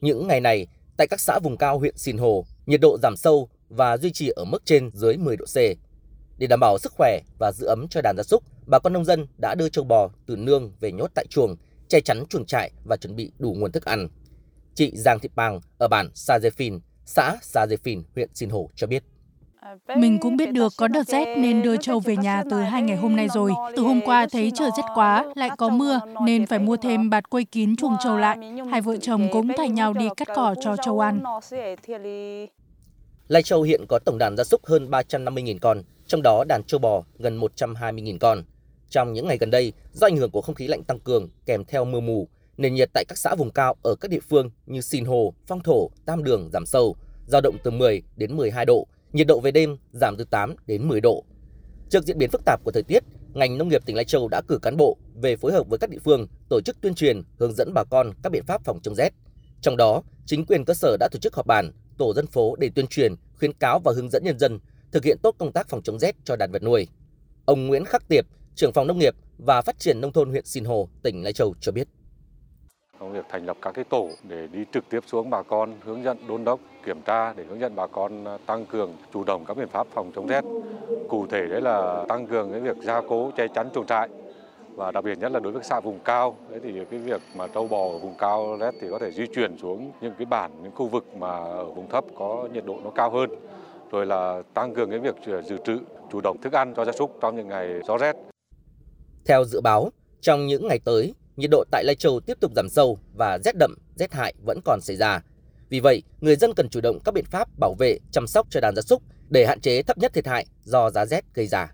Những ngày này, tại các xã vùng cao huyện Sìn Hồ, nhiệt độ giảm sâu và duy trì ở mức trên dưới 10 độ C. Để đảm bảo sức khỏe và giữ ấm cho đàn gia súc, bà con nông dân đã đưa châu bò từ nương về nhốt tại chuồng, che chắn chuồng trại và chuẩn bị đủ nguồn thức ăn. Chị Giang Thị Pàng ở bản Sa Dê Phìn, xã Sa Dê Phìn, huyện Sìn Hồ cho biết. Mình cũng biết được có đợt rét nên đưa trâu về nhà từ hai ngày hôm nay rồi. Từ hôm qua thấy trời rét quá, lại có mưa nên phải mua thêm bạt quây kín chuồng trâu lại. Hai vợ chồng cũng thay nhau đi cắt cỏ cho trâu ăn. Lai Châu hiện có tổng đàn gia súc hơn 350.000 con, trong đó đàn trâu bò gần 120.000 con. Trong những ngày gần đây, do ảnh hưởng của không khí lạnh tăng cường kèm theo mưa mù, nền nhiệt tại các xã vùng cao ở các địa phương như Sìn Hồ, Phong Thổ, Tam Đường giảm sâu, dao động từ 10 đến 12 độ, nhiệt độ về đêm giảm từ 8 đến 10 độ. Trước diễn biến phức tạp của thời tiết, ngành nông nghiệp tỉnh Lai Châu đã cử cán bộ về phối hợp với các địa phương tổ chức tuyên truyền, hướng dẫn bà con các biện pháp phòng chống rét. Trong đó, chính quyền cơ sở đã tổ chức họp bàn, tổ dân phố để tuyên truyền, khuyến cáo và hướng dẫn nhân dân thực hiện tốt công tác phòng chống rét cho đàn vật nuôi. Ông Nguyễn Khắc Tiệp, trưởng phòng nông nghiệp và phát triển nông thôn huyện Sìn Hồ, tỉnh Lai Châu cho biết. Trong việc thành lập các cái tổ để đi trực tiếp xuống bà con hướng dẫn đôn đốc kiểm tra để hướng dẫn bà con à, tăng cường chủ động các biện pháp phòng chống rét. Cụ thể đấy là tăng cường cái việc gia cố che chắn chuồng trại và đặc biệt nhất là đối với xã vùng cao đấy thì cái việc mà trâu bò ở vùng cao rét thì có thể di chuyển xuống những cái bản những khu vực mà ở vùng thấp có nhiệt độ nó cao hơn rồi là tăng cường cái việc à, dự trữ chủ động thức ăn cho gia súc trong những ngày gió rét. Theo dự báo, trong những ngày tới, nhiệt độ tại Lai Châu tiếp tục giảm sâu và rét đậm, rét hại vẫn còn xảy ra. Vì vậy, người dân cần chủ động các biện pháp bảo vệ, chăm sóc cho đàn gia súc để hạn chế thấp nhất thiệt hại do giá rét gây ra.